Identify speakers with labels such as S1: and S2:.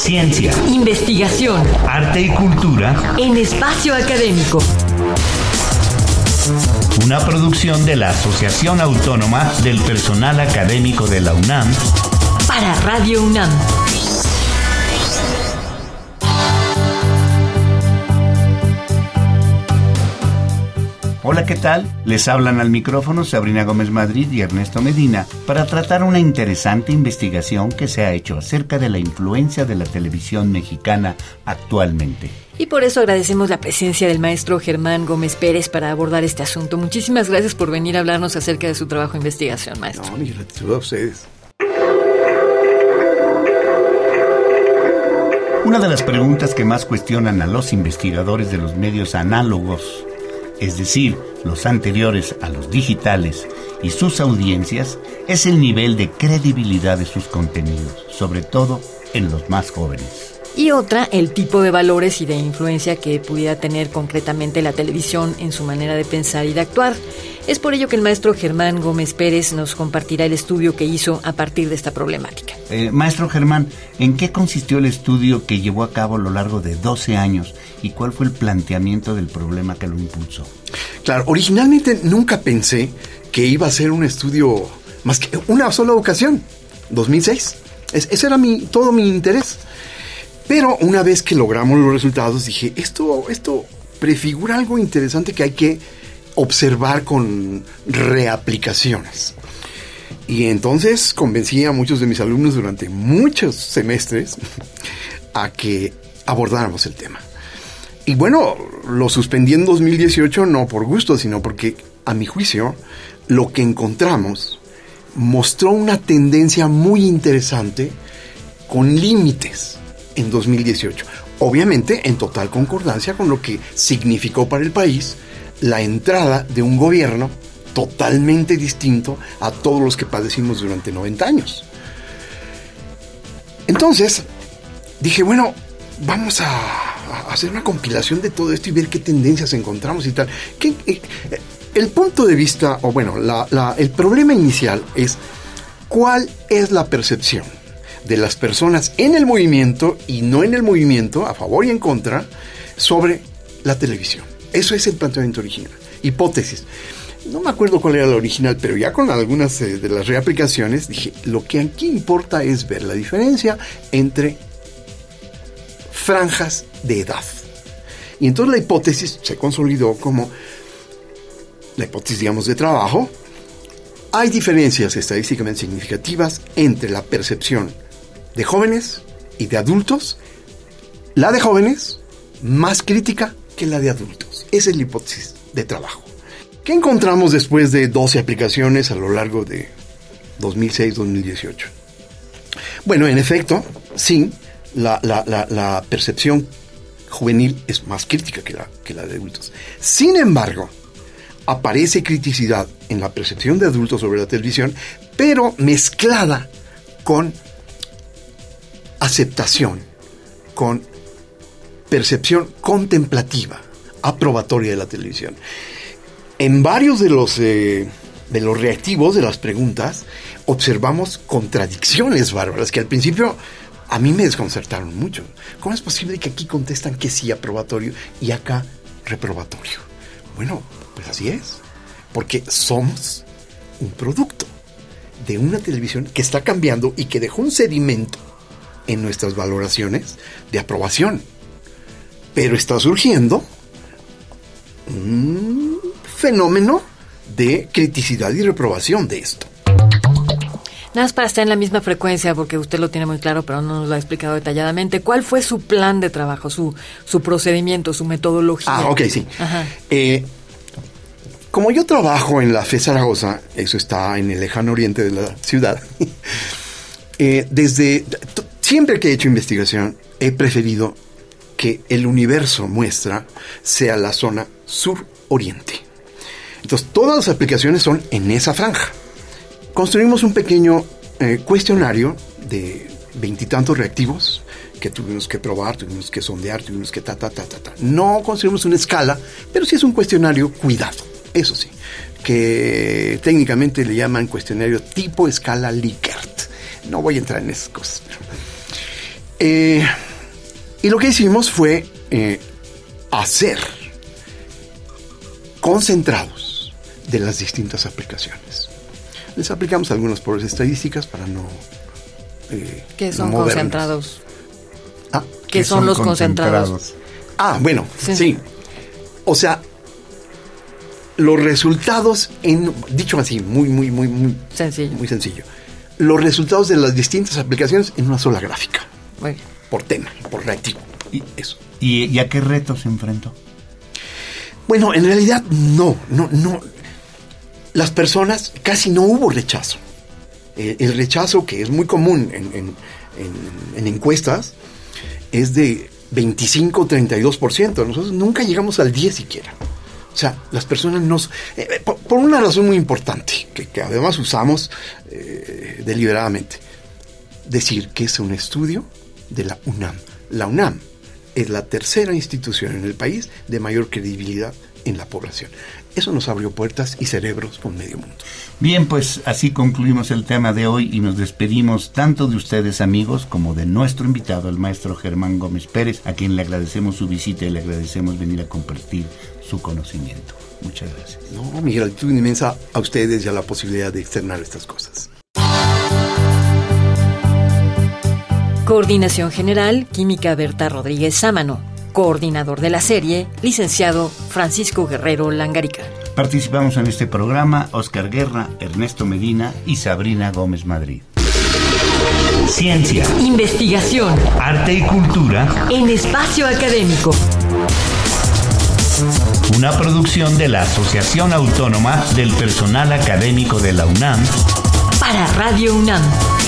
S1: Ciencia,
S2: investigación,
S1: arte y cultura
S2: en espacio académico.
S1: Una producción de la Asociación Autónoma del Personal Académico de la UNAM
S2: para Radio UNAM.
S1: Hola, ¿qué tal? Les hablan al micrófono Sabrina Gómez Madrid y Ernesto Medina para tratar una interesante investigación que se ha hecho acerca de la influencia de la televisión mexicana actualmente.
S2: Y por eso agradecemos la presencia del maestro Germán Gómez Pérez para abordar este asunto. Muchísimas gracias por venir a hablarnos acerca de su trabajo de investigación, maestro.
S3: No, mi gratitud a ustedes.
S1: Una de las preguntas que más cuestionan a los investigadores de los medios análogos es decir, los anteriores a los digitales, y sus audiencias, es el nivel de credibilidad de sus contenidos, sobre todo en los más jóvenes.
S2: Y otra, el tipo de valores y de influencia que pudiera tener concretamente la televisión en su manera de pensar y de actuar. Es por ello que el maestro Germán Gómez Pérez nos compartirá el estudio que hizo a partir de esta problemática.
S1: Eh, maestro Germán, ¿en qué consistió el estudio que llevó a cabo a lo largo de 12 años y cuál fue el planteamiento del problema que lo impulsó?
S3: Claro, originalmente nunca pensé que iba a ser un estudio más que una sola ocasión, 2006. ese era mi, todo mi interés. Pero una vez que logramos los resultados, dije, esto, esto prefigura algo interesante que hay que observar con reaplicaciones. Y entonces convencí a muchos de mis alumnos durante muchos semestres a que abordáramos el tema. Y bueno, lo suspendí en 2018 no por gusto, sino porque a mi juicio lo que encontramos mostró una tendencia muy interesante con límites en 2018. Obviamente en total concordancia con lo que significó para el país la entrada de un gobierno totalmente distinto a todos los que padecimos durante 90 años. Entonces, dije, bueno, vamos a, hacer una compilación de todo esto y ver qué tendencias encontramos y tal. Eh, el punto de vista, o bueno, el problema inicial es cuál es la percepción de las personas en el movimiento y no en el movimiento, a favor y en contra, sobre la televisión. Eso es el planteamiento original. Hipótesis. No me acuerdo cuál era la original, pero ya con algunas eh, de las reaplicaciones dije, lo que aquí importa es ver la diferencia entre franjas de edad. Y entonces la hipótesis se consolidó como la hipótesis, digamos, de trabajo. Hay diferencias estadísticamente significativas entre la percepción de jóvenes y de adultos. La de jóvenes más crítica que la de adultos. Esa es la hipótesis de trabajo. ¿Qué encontramos después de 12 aplicaciones a lo largo de 2006-2018? Bueno, en efecto, sí, la, percepción juvenil es más crítica que la, que la de adultos. Sin embargo, aparece criticidad en la percepción de adultos sobre la televisión, pero mezclada con aceptación, con percepción contemplativa, aprobatoria de la televisión. En varios de los, eh, de los reactivos de las preguntas observamos contradicciones bárbaras que al principio a mí me desconcertaron mucho. ¿Cómo es posible que aquí contestan que sí aprobatorio y acá reprobatorio? Bueno, pues así es. Porque somos un producto de una televisión que está cambiando y que dejó un sedimento en nuestras valoraciones de aprobación. Pero está surgiendo un fenómeno de criticidad y reprobación de esto.
S2: Nada más para estar en la misma frecuencia, porque usted lo tiene muy claro, pero no nos lo ha explicado detalladamente. ¿Cuál fue su plan de trabajo, su, su procedimiento, su metodología?
S3: Ah, ok, sí. Eh, como yo trabajo en la FE Zaragoza, eso está en el lejano oriente de la ciudad, eh, desde siempre que he hecho investigación, he preferido que el universo muestra sea la zona sur-oriente. Entonces, todas las aplicaciones son en esa franja construimos un pequeño eh, cuestionario de veintitantos reactivos que tuvimos que probar, tuvimos que sondear, tuvimos que ta, ta, ta, ta, ta. No construimos una escala, pero sí es un cuestionario cuidado, eso sí, que técnicamente le llaman cuestionario tipo escala Likert. No voy a entrar en esas cosas. Eh, y lo que hicimos fue eh, hacer concentrados de las distintas aplicaciones. Les aplicamos algunas pruebas estadísticas para no...
S2: Eh, ¿Qué son concentrados?
S3: Ah,
S2: ¿Qué, son, los concentrados?
S3: Ah, bueno, sí. O sea, los resultados en, dicho así, muy, muy, muy, muy
S2: sencillo.
S3: Muy sencillo. Los resultados de las distintas aplicaciones en una sola gráfica. Por tema, por reactivo.
S1: Y eso. ¿Y, a qué retos se enfrentó?
S3: Bueno, en realidad no, no, no. Las personas casi no hubo rechazo. Eh, el rechazo que es muy común en, en encuestas es de 25-32%. Nosotros nunca llegamos al 10 siquiera. O sea, las personas nos... Eh, eh, por, una razón muy importante, que, además usamos eh, deliberadamente, decir que es un estudio de la UNAM. La UNAM es la tercera institución en el país de mayor credibilidad en la población. Eso nos abrió puertas y cerebros con medio mundo.
S1: Bien, pues así concluimos el tema de hoy y nos despedimos tanto de ustedes amigos como de nuestro invitado, el maestro Germán Gómez Pérez, a quien le agradecemos su visita y le agradecemos venir a compartir su conocimiento. Muchas gracias.
S3: No, mi gratitud inmensa a ustedes y a la posibilidad de externar estas cosas.
S2: Coordinación General, Química Berta Rodríguez Sámano. Coordinador de la serie, licenciado Francisco Guerrero Langarica.
S1: Participamos en este programa Oscar Guerra, Ernesto Medina y Sabrina Gómez Madrid. Ciencia,
S2: investigación,
S1: arte y cultura
S2: en espacio académico.
S1: Una producción de la Asociación Autónoma del Personal Académico de la UNAM
S2: para Radio UNAM.